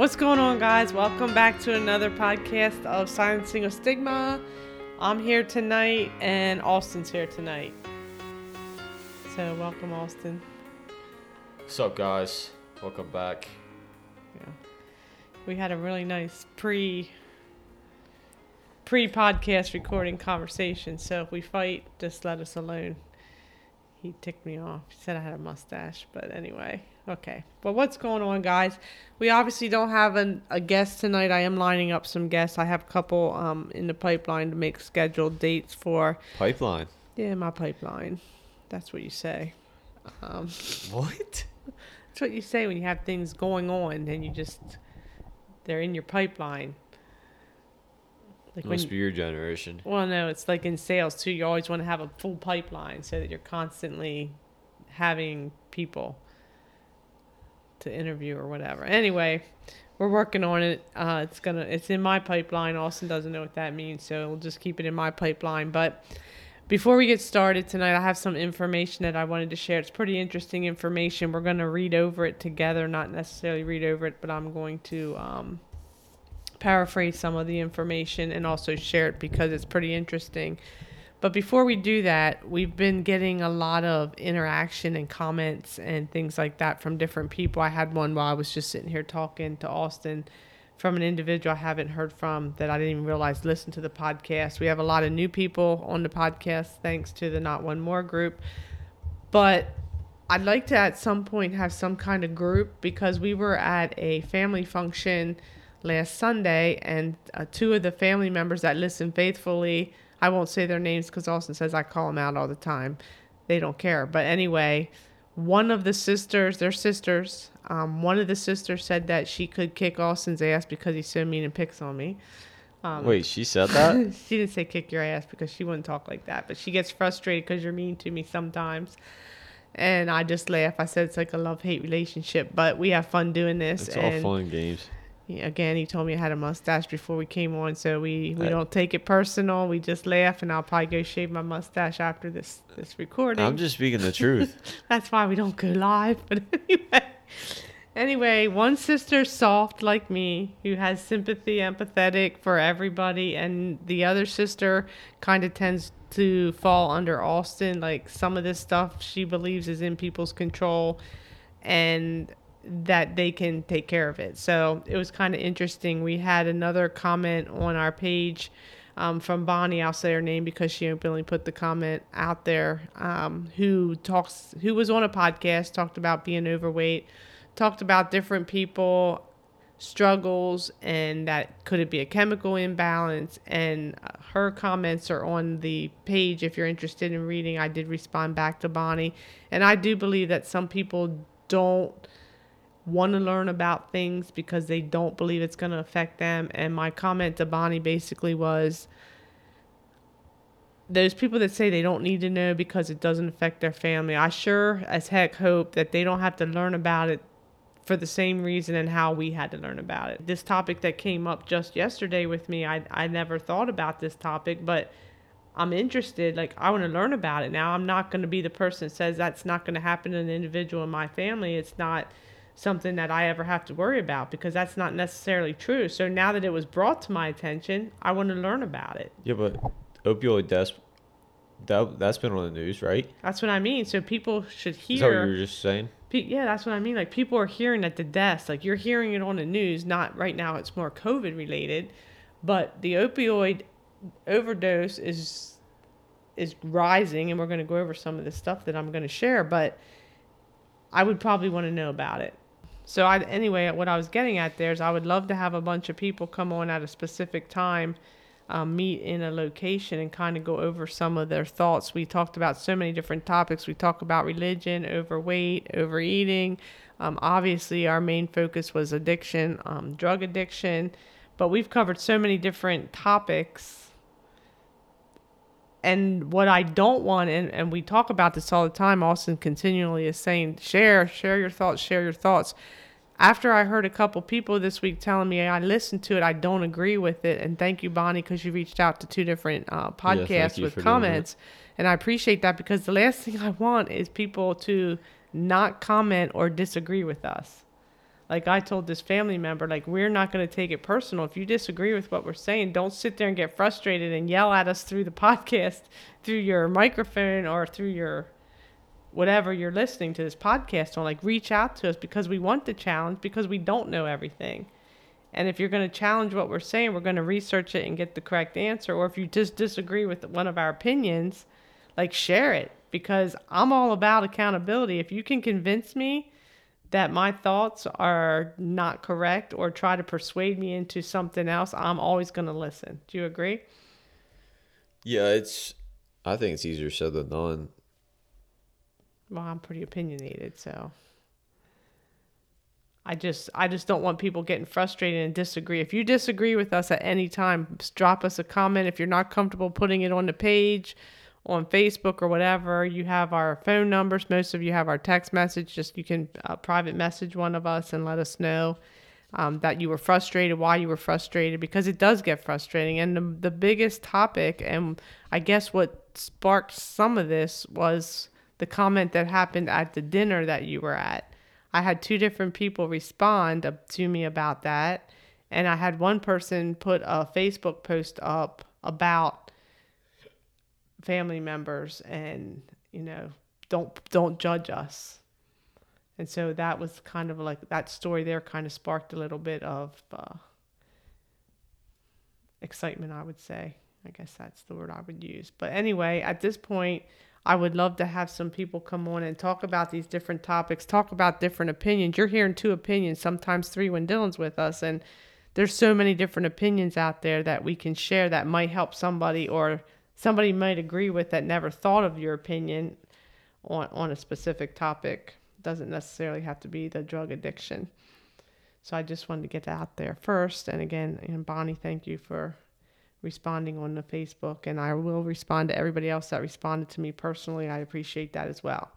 What's going on, guys? Welcome back to another podcast of Silencing a Stigma. I'm here tonight, and Austin's here tonight. So, welcome, Austin. What's up, guys? Welcome back. Yeah. We had a really nice pre pre podcast recording conversation. So, if we fight, just let us alone. He ticked me off. He said I had a mustache, but anyway. Okay. Well, what's going on, guys? We obviously don't have an, a guest tonight. I am lining up some guests. I have a couple um, in the pipeline to make scheduled dates for. Pipeline. Yeah, my pipeline. That's what you say. Um, What? that's what you say when you have things going on and you just they're in your pipeline. Like when Must be your generation. well, no, it's like in sales too. You always want to have a full pipeline so that you're constantly having people to interview or whatever. Anyway, we're working on it. Uh, it's gonna, it's in my pipeline. Austin doesn't know what that means, so we'll just keep it in my pipeline. But before we get started tonight, I have some information that I wanted to share. It's pretty interesting information. We're gonna read over it together, not necessarily read over it, but I'm going to. Um, paraphrase some of the information and also share it because it's pretty interesting. But before we do that, we've been getting a lot of interaction and comments and things like that from different people. I had one while I was just sitting here talking to Austin from an individual I haven't heard from that I didn't even realize listened to the podcast. We have a lot of new people on the podcast thanks to the Not One More group. But I'd like to at some point have some kind of group because we were at a family function last Sunday, and uh, two of the family members that listen faithfully, I won't say their names because Austin says I call them out all the time. They don't care. But anyway, one of the sisters, they're sisters, um, one of the sisters said that she could kick Austin's ass because he's so mean and picks on me. Um, Wait, she said that? she didn't say kick your ass because she wouldn't talk like that, but she gets frustrated because you're mean to me sometimes. And I just laugh. I said it's like a love hate relationship, but we have fun doing this. it's all fun games. Again, he told me I had a mustache before we came on, so we, we I- don't take it personal. We just laugh, and I'll probably go shave my mustache after this this recording. I'm just speaking the truth. That's why we don't go live. But anyway, anyway, one sister soft like me, who has sympathy, empathetic for everybody, and the other sister kind of tends to fall under Austin. Like some of this stuff she believes is in people's control, and that they can take care of it. So it was kind of interesting. We had another comment on our page um, from Bonnie. I'll say her name because she openly put the comment out there. Um, who talks? Who was on a podcast? Talked about being overweight. Talked about different people struggles and that could it be a chemical imbalance and uh, her comments are on the page if you're interested in reading i did respond back to bonnie and i do believe that some people don't want to learn about things because they don't believe it's going to affect them. And my comment to Bonnie basically was those people that say they don't need to know because it doesn't affect their family. I sure as heck hope that they don't have to learn about it for the same reason and how we had to learn about it. This topic that came up just yesterday with me, I, I never thought about this topic, but I'm interested. Like, I want to learn about it. Now, I'm not going to be the person that says that's not going to happen to an individual in my family. It's not something that I ever have to worry about because that's not necessarily true. So now that it was brought to my attention, I want to learn about it. yeah, but opioid deaths, that, that's been on the news, right? That's what I mean. So people should hear. Is that what you were just saying? Pe- yeah, that's what I mean. Like people are hearing at the deaths, like you're hearing it on the news. Not right now; it's more COVID related, but the opioid overdose is is rising, and we're going to go over some of the stuff that I'm going to share. But I would probably want to know about it. So I anyway, what I was getting at there is I would love to have a bunch of people come on at a specific time, um, meet in a location, and kind of go over some of their thoughts. We talked about so many different topics. We talked about religion, overweight, overeating. Um, obviously, our main focus was addiction, um, drug addiction, but we've covered so many different topics and what I don't want, and, and we talk about this all the time, Austin continually is saying, share, share your thoughts, share your thoughts. After I heard a couple people this week telling me I listened to it, I don't agree with it. And thank you, Bonnie, because you reached out to two different uh, podcasts you with comments. And I appreciate that because the last thing I want is people to not comment or disagree with us. Like I told this family member, like we're not going to take it personal. If you disagree with what we're saying, don't sit there and get frustrated and yell at us through the podcast, through your microphone or through your whatever you're listening to this podcast on. Like reach out to us because we want the challenge because we don't know everything. And if you're going to challenge what we're saying, we're going to research it and get the correct answer. Or if you just disagree with one of our opinions, like share it because I'm all about accountability. If you can convince me that my thoughts are not correct or try to persuade me into something else, I'm always going to listen. Do you agree? Yeah, it's. I think it's easier said than done. Well, I'm pretty opinionated, so I just I just don't want people getting frustrated and disagree. If you disagree with us at any time, drop us a comment. If you're not comfortable putting it on the page, on Facebook or whatever. You have our phone numbers. Most of you have our text message. Just you can uh, private message one of us and let us know um, that you were frustrated, why you were frustrated, because it does get frustrating. And the, the biggest topic, and I guess what sparked some of this was the comment that happened at the dinner that you were at. I had two different people respond to me about that. And I had one person put a Facebook post up about family members and you know don't don't judge us. And so that was kind of like that story there kind of sparked a little bit of uh, excitement i would say. I guess that's the word i would use. But anyway at this point i would love to have some people come on and talk about these different topics talk about different opinions. You're hearing two opinions sometimes three when dylan's with us and there's so many different opinions out there that we can share that might help somebody or somebody might agree with that never thought of your opinion on, on a specific topic. Doesn't necessarily have to be the drug addiction. So I just wanted to get that out there first. And again, and Bonnie, thank you for responding on the Facebook. And I will respond to everybody else that responded to me personally. I appreciate that as well.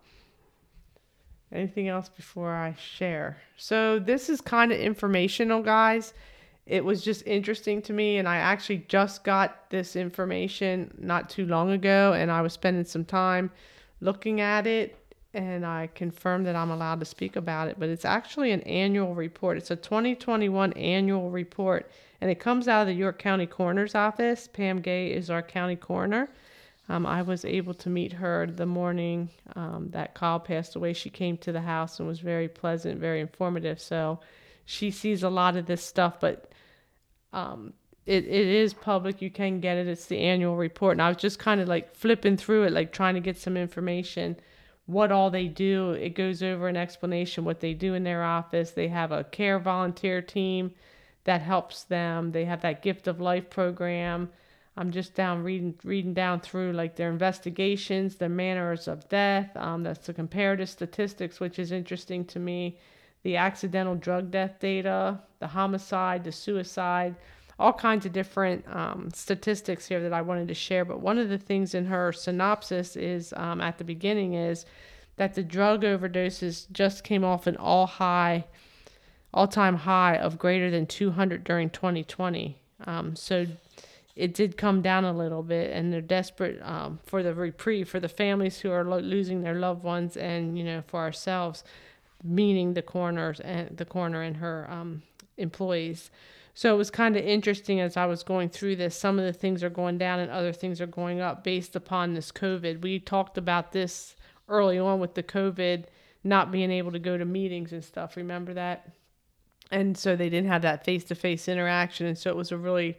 Anything else before I share? So this is kind of informational, guys it was just interesting to me and i actually just got this information not too long ago and i was spending some time looking at it and i confirmed that i'm allowed to speak about it but it's actually an annual report. It's a 2021 annual report and it comes out of the york county coroner's office. Pam gay is our county coroner. Um, i was able to meet her the morning um, that kyle passed away. She came to the house and was very pleasant very informative so she sees a lot of this stuff but um, it, it is public. You can get it. It's the annual report. And I was just kind of like flipping through it, like trying to get some information, what all they do. It goes over an explanation what they do in their office. They have a care volunteer team that helps them. They have that gift of life program. I'm just down reading reading down through like their investigations, their manners of death. Um, that's the comparative statistics, which is interesting to me the accidental drug death data, the homicide, the suicide, all kinds of different um, statistics here that I wanted to share. But one of the things in her synopsis is um, at the beginning is that the drug overdoses just came off an all high, all time high of greater than 200 during 2020. Um, so it did come down a little bit, and they're desperate um, for the reprieve for the families who are lo- losing their loved ones, and you know for ourselves meaning the coroners and the coroner and her um, employees. So it was kind of interesting as I was going through this. Some of the things are going down and other things are going up based upon this COVID. We talked about this early on with the COVID not being able to go to meetings and stuff. Remember that? And so they didn't have that face to face interaction. And so it was a really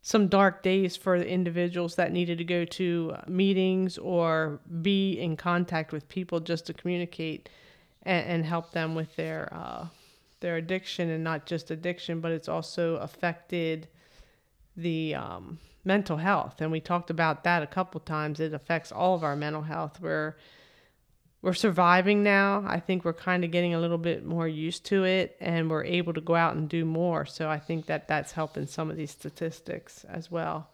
some dark days for the individuals that needed to go to meetings or be in contact with people just to communicate and, and help them with their uh, their addiction and not just addiction, but it's also affected the um, mental health. And we talked about that a couple times. It affects all of our mental health. We're we're surviving now. I think we're kind of getting a little bit more used to it, and we're able to go out and do more. So I think that that's helping some of these statistics as well.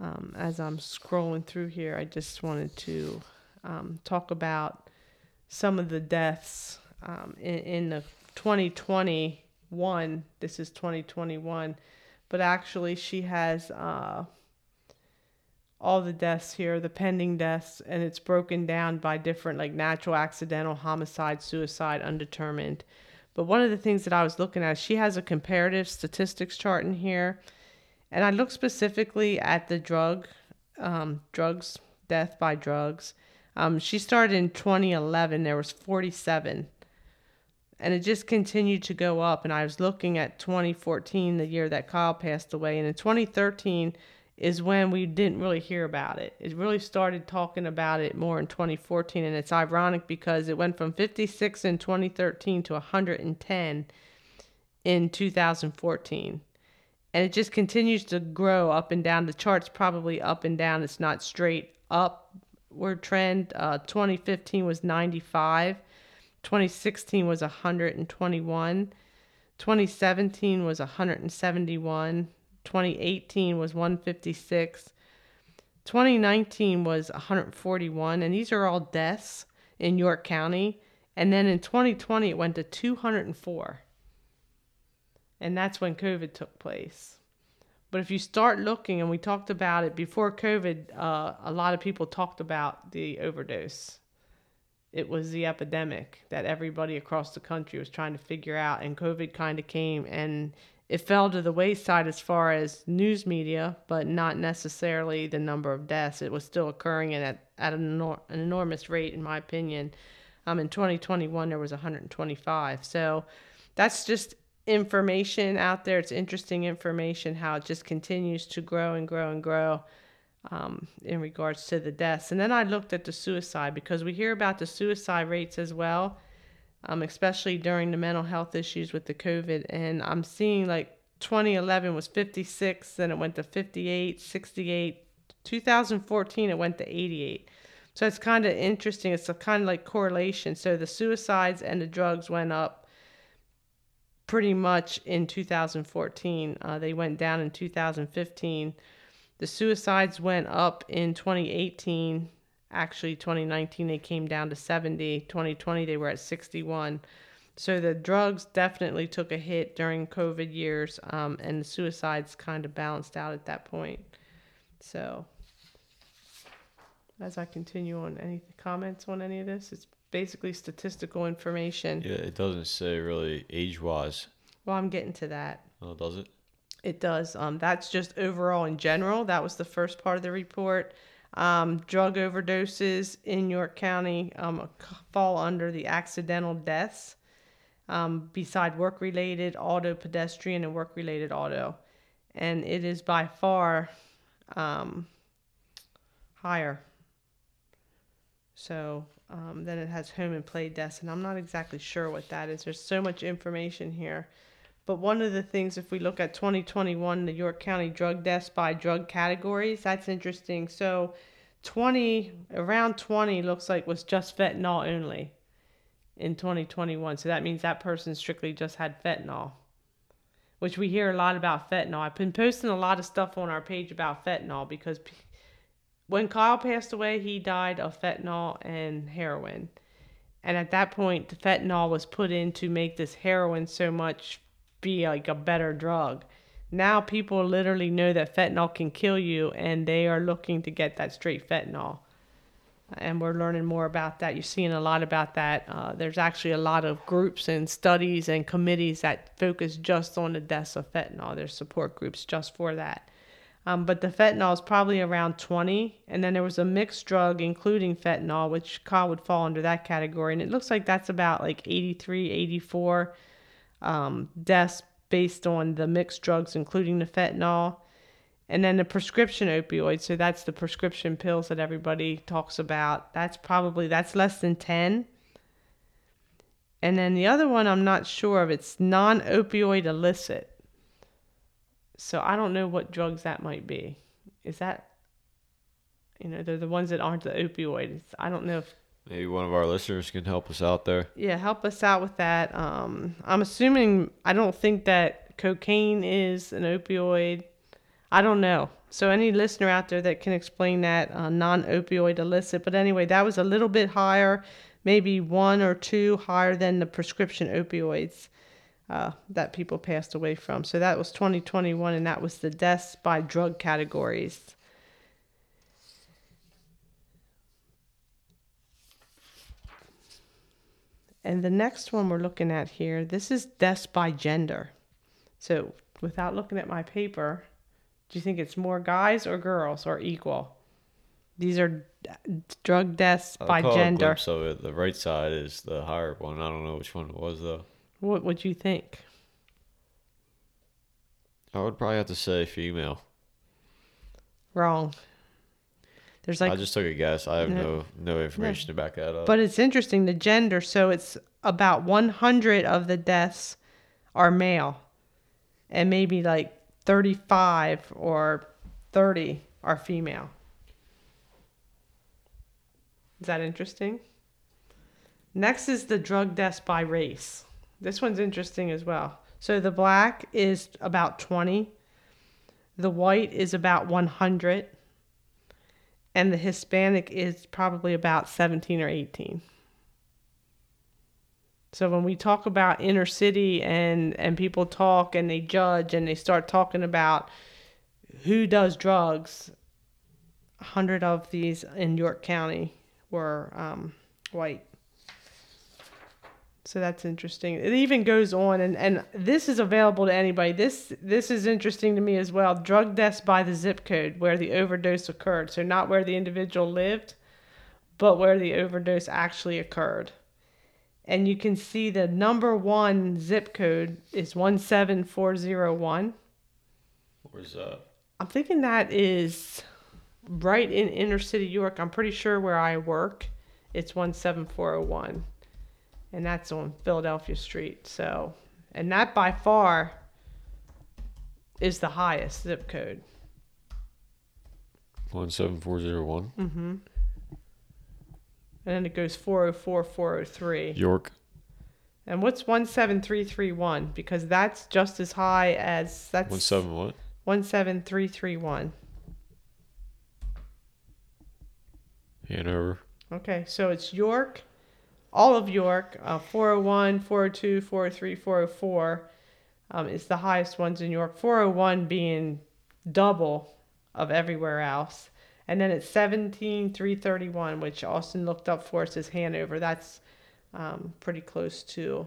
Um, as I'm scrolling through here, I just wanted to um, talk about some of the deaths um, in, in the 2021. This is 2021, but actually she has uh, all the deaths here, the pending deaths, and it's broken down by different like natural, accidental, homicide, suicide, undetermined. But one of the things that I was looking at, she has a comparative statistics chart in here, and I looked specifically at the drug, um, drugs, death by drugs. Um, she started in 2011. There was 47, and it just continued to go up. And I was looking at 2014, the year that Kyle passed away, and in 2013 is when we didn't really hear about it. It really started talking about it more in 2014, and it's ironic because it went from 56 in 2013 to 110 in 2014. And it just continues to grow up and down. The chart's probably up and down. It's not straight upward trend. Uh, 2015 was 95. 2016 was 121. 2017 was 171. 2018 was 156. 2019 was 141, and these are all deaths in York County. And then in 2020, it went to 204. And that's when COVID took place. But if you start looking, and we talked about it before COVID, uh, a lot of people talked about the overdose. It was the epidemic that everybody across the country was trying to figure out, and COVID kind of came and it fell to the wayside as far as news media, but not necessarily the number of deaths. It was still occurring at, at an, enor- an enormous rate, in my opinion. Um, in 2021, there was 125. So that's just information out there. It's interesting information how it just continues to grow and grow and grow um, in regards to the deaths. And then I looked at the suicide because we hear about the suicide rates as well um, especially during the mental health issues with the COVID. And I'm seeing like 2011 was 56, then it went to 58, 68. 2014, it went to 88. So it's kind of interesting. It's a kind of like correlation. So the suicides and the drugs went up pretty much in 2014. Uh, they went down in 2015. The suicides went up in 2018 actually 2019 they came down to 70 2020 they were at 61 so the drugs definitely took a hit during covid years um, and the suicides kind of balanced out at that point so as i continue on any comments on any of this it's basically statistical information Yeah, it doesn't say really age wise. well i'm getting to that Oh, does it? it does um, that's just overall in general that was the first part of the report um, drug overdoses in York County um, fall under the accidental deaths um, beside work related, auto, pedestrian, and work related auto. And it is by far um, higher. So um, then it has home and play deaths, and I'm not exactly sure what that is. There's so much information here. But one of the things, if we look at 2021, the York County drug deaths by drug categories, that's interesting. So 20, around 20 looks like was just fentanyl only in 2021. So that means that person strictly just had fentanyl, which we hear a lot about fentanyl. I've been posting a lot of stuff on our page about fentanyl because when Kyle passed away, he died of fentanyl and heroin. And at that point, the fentanyl was put in to make this heroin so much be like a better drug. Now people literally know that fentanyl can kill you and they are looking to get that straight fentanyl. And we're learning more about that. You're seeing a lot about that. Uh, there's actually a lot of groups and studies and committees that focus just on the deaths of fentanyl. There's support groups just for that. Um, but the fentanyl is probably around 20. And then there was a mixed drug, including fentanyl, which would fall under that category. And it looks like that's about like 83, 84 um, deaths based on the mixed drugs, including the fentanyl. And then the prescription opioids, so that's the prescription pills that everybody talks about. That's probably that's less than 10. And then the other one I'm not sure of, it's non-opioid illicit. So I don't know what drugs that might be. Is that you know, they're the ones that aren't the opioids. I don't know if Maybe one of our listeners can help us out there. yeah, help us out with that. Um, I'm assuming I don't think that cocaine is an opioid. I don't know. So any listener out there that can explain that uh, non-opioid illicit, but anyway, that was a little bit higher, maybe one or two higher than the prescription opioids uh, that people passed away from. So that was 2021, and that was the deaths by drug categories. And the next one we're looking at here, this is deaths by gender. So without looking at my paper, do you think it's more guys or girls or equal? These are d- drug deaths I by gender. it. The right side is the higher one. I don't know which one it was though. What would you think? I would probably have to say female. Wrong. There's like I just took a guess. I have No. no no information to back that up. But it's interesting the gender. So it's about 100 of the deaths are male, and maybe like 35 or 30 are female. Is that interesting? Next is the drug deaths by race. This one's interesting as well. So the black is about 20, the white is about 100, and the Hispanic is probably about 17 or 18. So when we talk about inner city and and people talk and they judge and they start talking about who does drugs, 100 of these in York County were um, white. So that's interesting. It even goes on, and, and this is available to anybody. This this is interesting to me as well. Drug deaths by the zip code where the overdose occurred. So not where the individual lived, but where the overdose actually occurred. And you can see the number one zip code is one seven four zero one. Where's that? I'm thinking that is right in inner city York. I'm pretty sure where I work, it's 17401. And that's on Philadelphia Street. So, and that by far is the highest zip code. One seven four zero one. Mm-hmm. And then it goes 404, 403. York. And what's 17331? Because that's just as high as that's One seven what? 17331. Hanover. Okay, so it's York, all of York, uh, 401, 402, 403, 404 um, is the highest ones in York. 401 being double of everywhere else. And then it's 17331, which Austin looked up for us as Hanover. That's um, pretty close to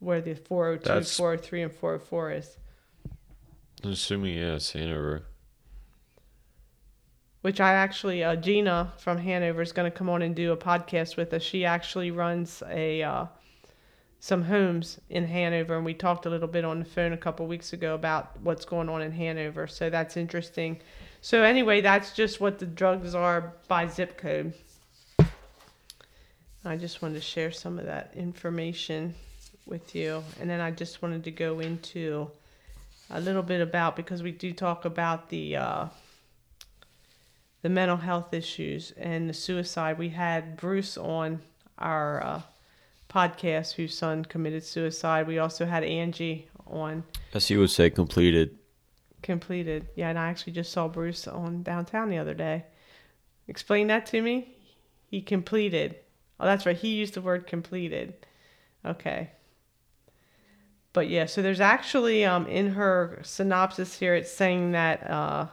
where the 402, That's- 403, and 404 is. I'm assuming yeah, it's Hanover. Which I actually uh, Gina from Hanover is going to come on and do a podcast with us. She actually runs a uh, some homes in Hanover, and we talked a little bit on the phone a couple weeks ago about what's going on in Hanover. So that's interesting. So anyway, that's just what the drugs are by zip code. I just wanted to share some of that information with you, and then I just wanted to go into a little bit about because we do talk about the. Uh, the mental health issues and the suicide. We had Bruce on our uh, podcast, whose son committed suicide. We also had Angie on As he would say, completed. completed. Yeah, and I actually just saw Bruce on downtown the other day. Explain that to me. He completed. Oh, that's right. He used the word completed. Okay. But yeah, so there's actually um in her synopsis here, it's saying that uh,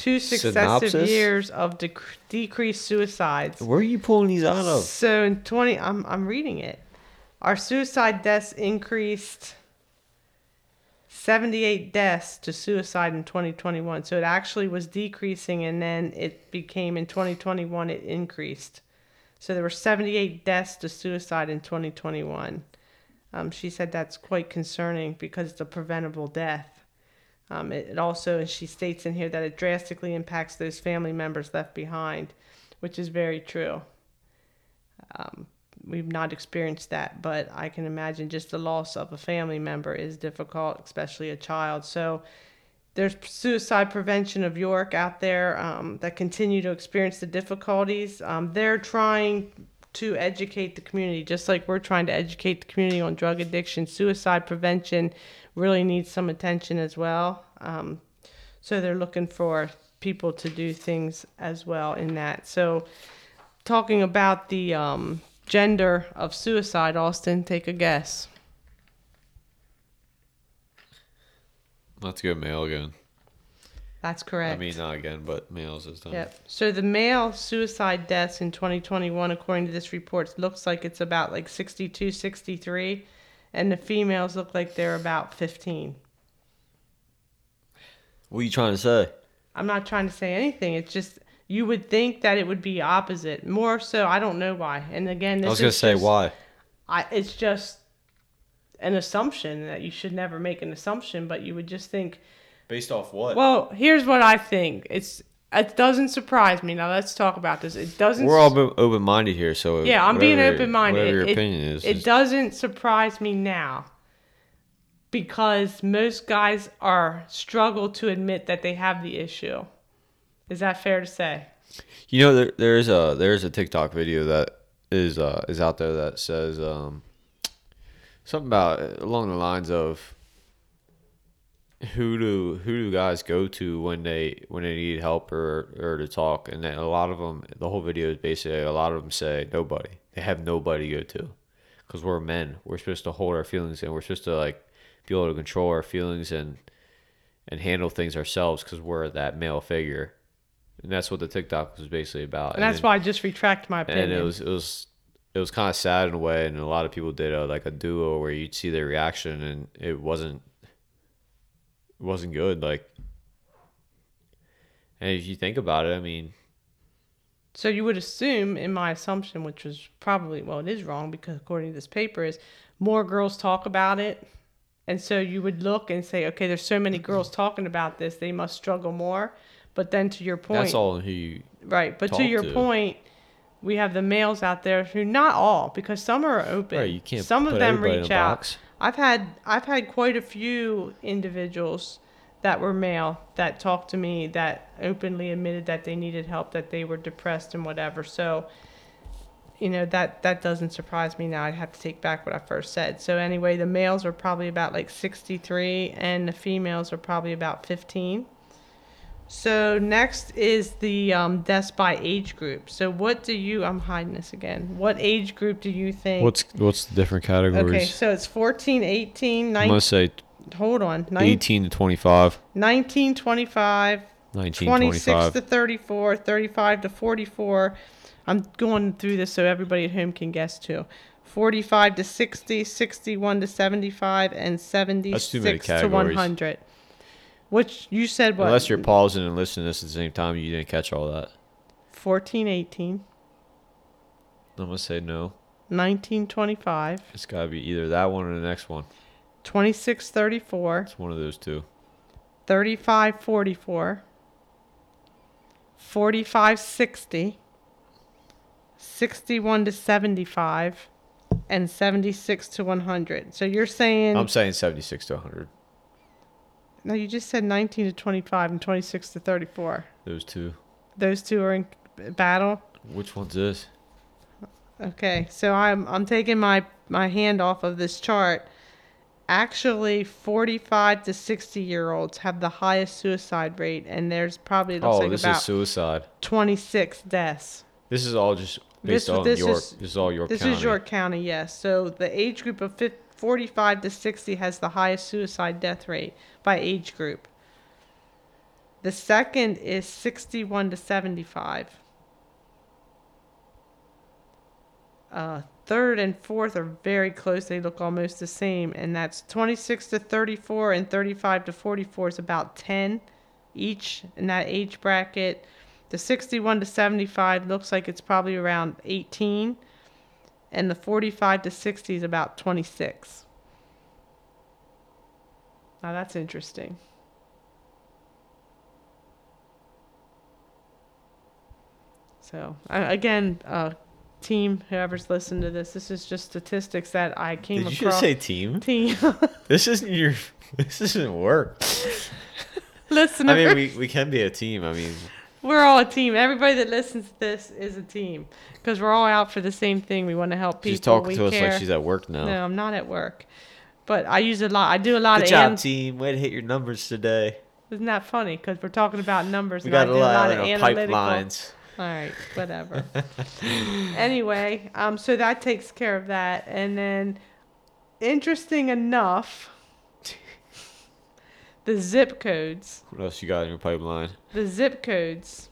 two successive Synopsis? years of dec- decreased suicides. Where are you pulling these out of? So in 20, I'm, I'm reading it. Our suicide deaths increased 78 deaths to suicide in 2021. So it actually was decreasing and then it became in 2021, it increased. So there were 78 deaths to suicide in 2021. Um, she said that's quite concerning because it's a preventable death. Um, it, it also, and she states in here that it drastically impacts those family members left behind, which is very true. Um, we've not experienced that, but I can imagine just the loss of a family member is difficult, especially a child. So there's suicide prevention of York out there um, that continue to experience the difficulties. Um, they're trying to educate the community, just like we're trying to educate the community on drug addiction. Suicide prevention really needs some attention as well. Um, so they're looking for people to do things as well in that. So talking about the um, gender of suicide, Austin, take a guess. Let's go male again. That's correct. I mean, not again, but males this time. Yep. So the male suicide deaths in 2021, according to this report, looks like it's about like 62, 63, and the females look like they're about 15. What are you trying to say? I'm not trying to say anything. It's just you would think that it would be opposite. More so, I don't know why. And again, this I was gonna say just- why. I, it's just an assumption that you should never make an assumption, but you would just think Based off what? Well, here's what I think. It's it doesn't surprise me. Now let's talk about this. It doesn't. We're all open minded here, so yeah, I'm being open minded. Whatever your it, opinion is, it doesn't surprise me now because most guys are struggle to admit that they have the issue. Is that fair to say? You know, there, there's a there's a TikTok video that is uh, is out there that says um, something about along the lines of who do who do guys go to when they when they need help or or to talk, and then a lot of them the whole video is basically a lot of them say nobody. They have nobody to go to because we're men. We're supposed to hold our feelings and we're supposed to like be able to control our feelings and and handle things ourselves because we're that male figure. And that's what the TikTok was basically about. And that's then- why I just retract my opinion. and it was it was it was kind of sad in a way, and a lot of people did a, like a duo where you'd see their reaction, and it wasn't it wasn't good. Like, and if you think about it, I mean, So you would assume, in my assumption, which was probably well, it is wrong because according to this paper, is more girls talk about it, and so you would look and say, okay, there's so many girls talking about this, they must struggle more. But then to your point, that's all who you right? But to your to. point, we have the males out there who not all because some are open. right. You can't. some of them reach out. box. I've had I've had quite a few individuals that were male that talked to me that openly admitted that they needed help, that they were depressed and whatever. So, you know that that doesn't surprise me now. I'd have to take back what I first said. So anyway, the males are probably about like 63, and the females are probably about 15. So next is the um, deaths by age group. So what do you? I'm hiding this again. What age group do you think? What's what's the different categories? Okay, so it's 14, 18, 19. I'm 19, gonna say hold on, 19, 18 to 25, 19, 25, 19, 26 25. to 34, 35 to 44. I'm going through this so everybody at home can guess too. 45 to 60, 61 to 75, and That's too many 76 to categories. 100. Which you said what? Unless you're pausing and listening to this at the same time, you didn't catch all that. 14, 18, I'm gonna say no. 1925. It's gotta be either that one or the next one. 2634. It's one of those two. 3544. 4560. 61 to 75 and 76 to 100 so you're saying I'm saying 76 to 100. No you just said 19 to 25 and 26 to 34 Those two. those two are in battle Which one's this? okay so i'm i'm taking my my hand off of this chart actually 45 to 60 year olds have the highest suicide rate and there's probably it looks Oh, like this about is suicide. 26 deaths. This is all just This- based on this York. is- this is all York This County. is York County, yes. So the age group of fif- 45 to 60 has the highest suicide death rate by age group. The second is 61 to 75. Uh, third and fourth are very close. They look almost the same, and that's 26 to 34 and 35 to 44 is about 10 each in that age bracket. The 61 to 75 looks like it's probably around 18, and the 45 to 60 is about 26. Now that's interesting. So again, uh, team, whoever's listened to this, this is just statistics that I came Did you across. just say team? team This isn't your. This isn't work. listener? I mean, we, we can be a team. I mean, We're all a team. Everybody that listens to this is a team because we're all out for the same thing. We want to help people. she's talking we to us like she's at work now. No, I'm not at work, but I use a lot. I do a lot Good of. job, an- team. Way to hit your numbers today. Isn't that funny? Because we're talking about numbers. We got a lot, of of analytical. pipelines. All right, whatever. anyway, um, so that takes care of that, and then, interesting enough, the zip codes. What else you got in your pipeline? The zip codes.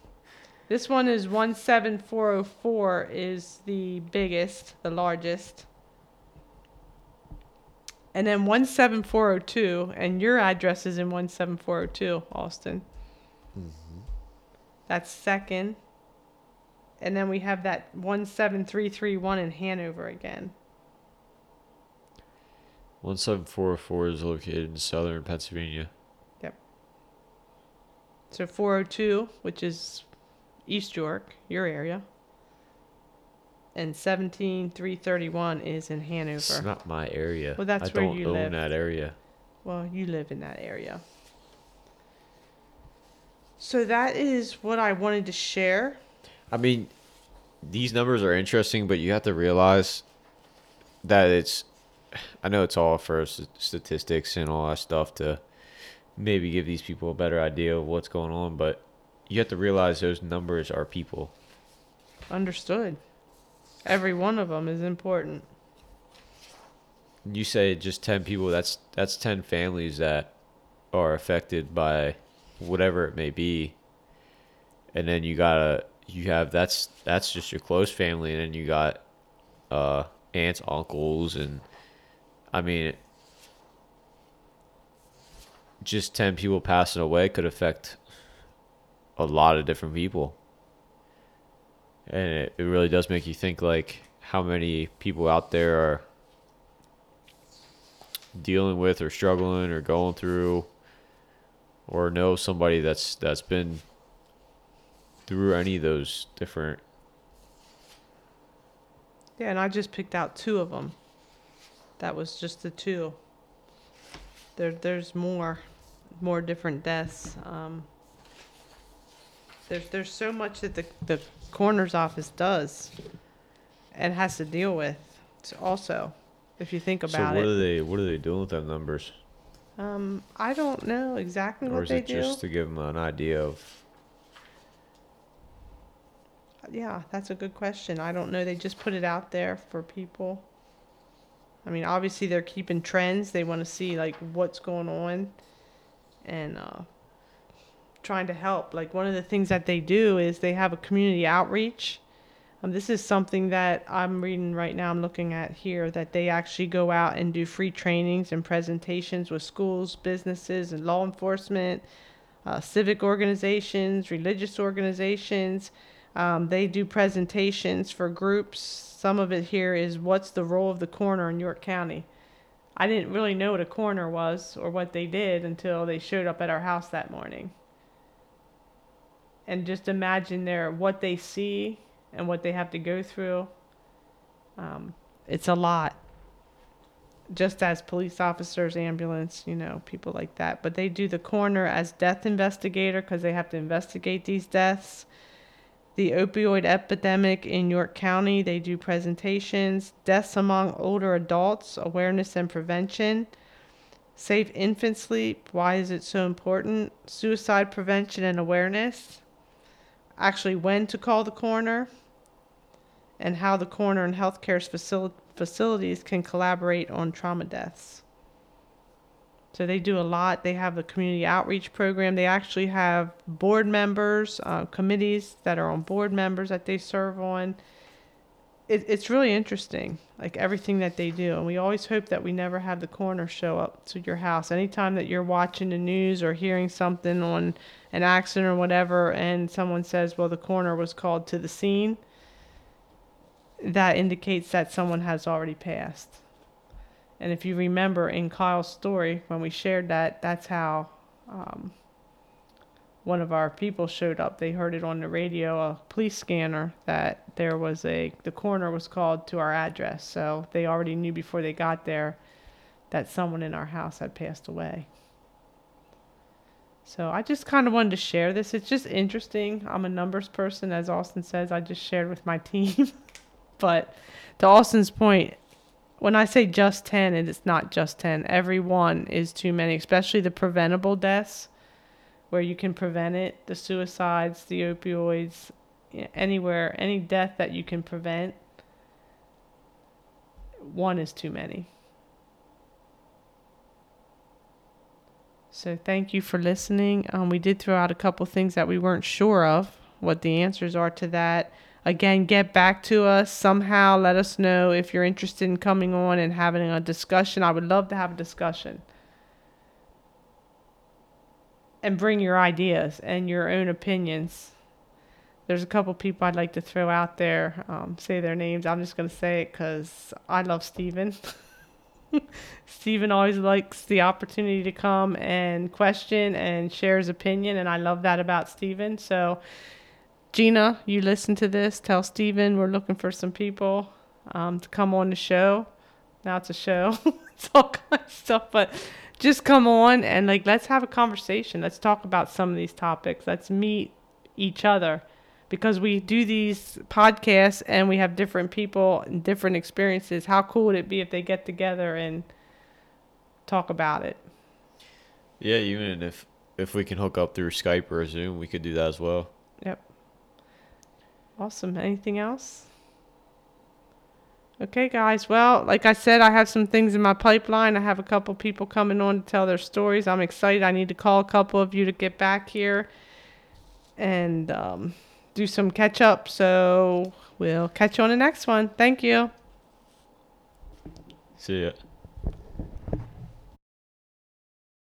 This one is 17404 is the biggest, the largest. And then 17402 and your address is in 17402, Austin. Mhm. That's second. And then we have that 17331 in Hanover again. 17404 is located in southern Pennsylvania. So 402, which is East York, your area. And 17331 is in Hanover. It's not my area. Well, that's I where don't you own live. that area. Well, you live in that area. So that is what I wanted to share. I mean, these numbers are interesting, but you have to realize that it's. I know it's all for statistics and all that stuff to maybe give these people a better idea of what's going on, but you have to realize those numbers are people. Understood. Every one of them is important. You say just 10 people, that's that's 10 families that are affected by whatever it may be. And then you got to you have that's that's just your close family and then you got uh aunts, uncles and I mean just 10 people passing away could affect a lot of different people. And it, it really does make you think like how many people out there are dealing with or struggling or going through or know somebody that's that's been through any of those different Yeah, and I just picked out two of them. That was just the two. There, there's more, more different deaths. Um, there's, there's so much that the the coroner's office does, and has to deal with. So also, if you think about so what it, are they what are they doing with them numbers um, I don't know exactly or what is they it do. just to give them an idea of Yeah, that's a good question. I don't know. They just put it out there for people. I mean, obviously they're keeping trends. They want to see like what's going on and uh trying to help. Like one of the things that they do is they have a community outreach. Um, this is something that I'm reading right now. I'm looking at here that they actually go out and do free trainings and presentations with schools, businesses, and law enforcement, uh, civic organizations, religious organizations. Um, they do presentations for groups. Some of it here is what's the role of the coroner in York County. I didn't really know what a coroner was or what they did until they showed up at our house that morning. And just imagine their what they see and what they have to go through. Um, it's a lot. Just as police officers, ambulance, you know, people like that. But they do the coroner as death investigator because they have to investigate these deaths the opioid epidemic in York County. They do presentations, deaths among older adults, awareness and prevention, safe infant sleep, why is it so important, suicide prevention and awareness, actually when to call the coroner, and how the coroner and healthcare facil- facilities can collaborate on trauma deaths. So they do a lot. They have the community outreach program. They actually have board members, uh, committees that are on board members that they serve on. It, it's really interesting, like everything that they do. And we always hope that we never have the coroner show up to your house. Anytime that you're watching the news or hearing something on an accident or whatever, and someone says, well, the coroner was called to the scene, that indicates that someone has already passed. And if you remember in Kyle's story, when we shared that, that's how um, one of our people showed up. They heard it on the radio, a police scanner, that there was a, the coroner was called to our address. So they already knew before they got there that someone in our house had passed away. So I just kind of wanted to share this. It's just interesting. I'm a numbers person, as Austin says. I just shared with my team. but to Austin's point, when I say just 10, and it's not just 10, every one is too many, especially the preventable deaths where you can prevent it, the suicides, the opioids, anywhere, any death that you can prevent, one is too many. So thank you for listening. Um, we did throw out a couple things that we weren't sure of, what the answers are to that. Again, get back to us somehow. Let us know if you're interested in coming on and having a discussion. I would love to have a discussion. And bring your ideas and your own opinions. There's a couple people I'd like to throw out there, um, say their names. I'm just going to say it because I love Steven. Steven always likes the opportunity to come and question and share his opinion, and I love that about Steven. So, Gina, you listen to this. Tell Steven we're looking for some people um, to come on the show. Now it's a show, it's all kind of stuff, but just come on and like let's have a conversation. Let's talk about some of these topics. Let's meet each other because we do these podcasts and we have different people and different experiences. How cool would it be if they get together and talk about it? Yeah, even if if we can hook up through Skype or Zoom, we could do that as well. Awesome. Anything else? Okay, guys. Well, like I said, I have some things in my pipeline. I have a couple people coming on to tell their stories. I'm excited. I need to call a couple of you to get back here and um, do some catch up. So we'll catch you on the next one. Thank you. See ya.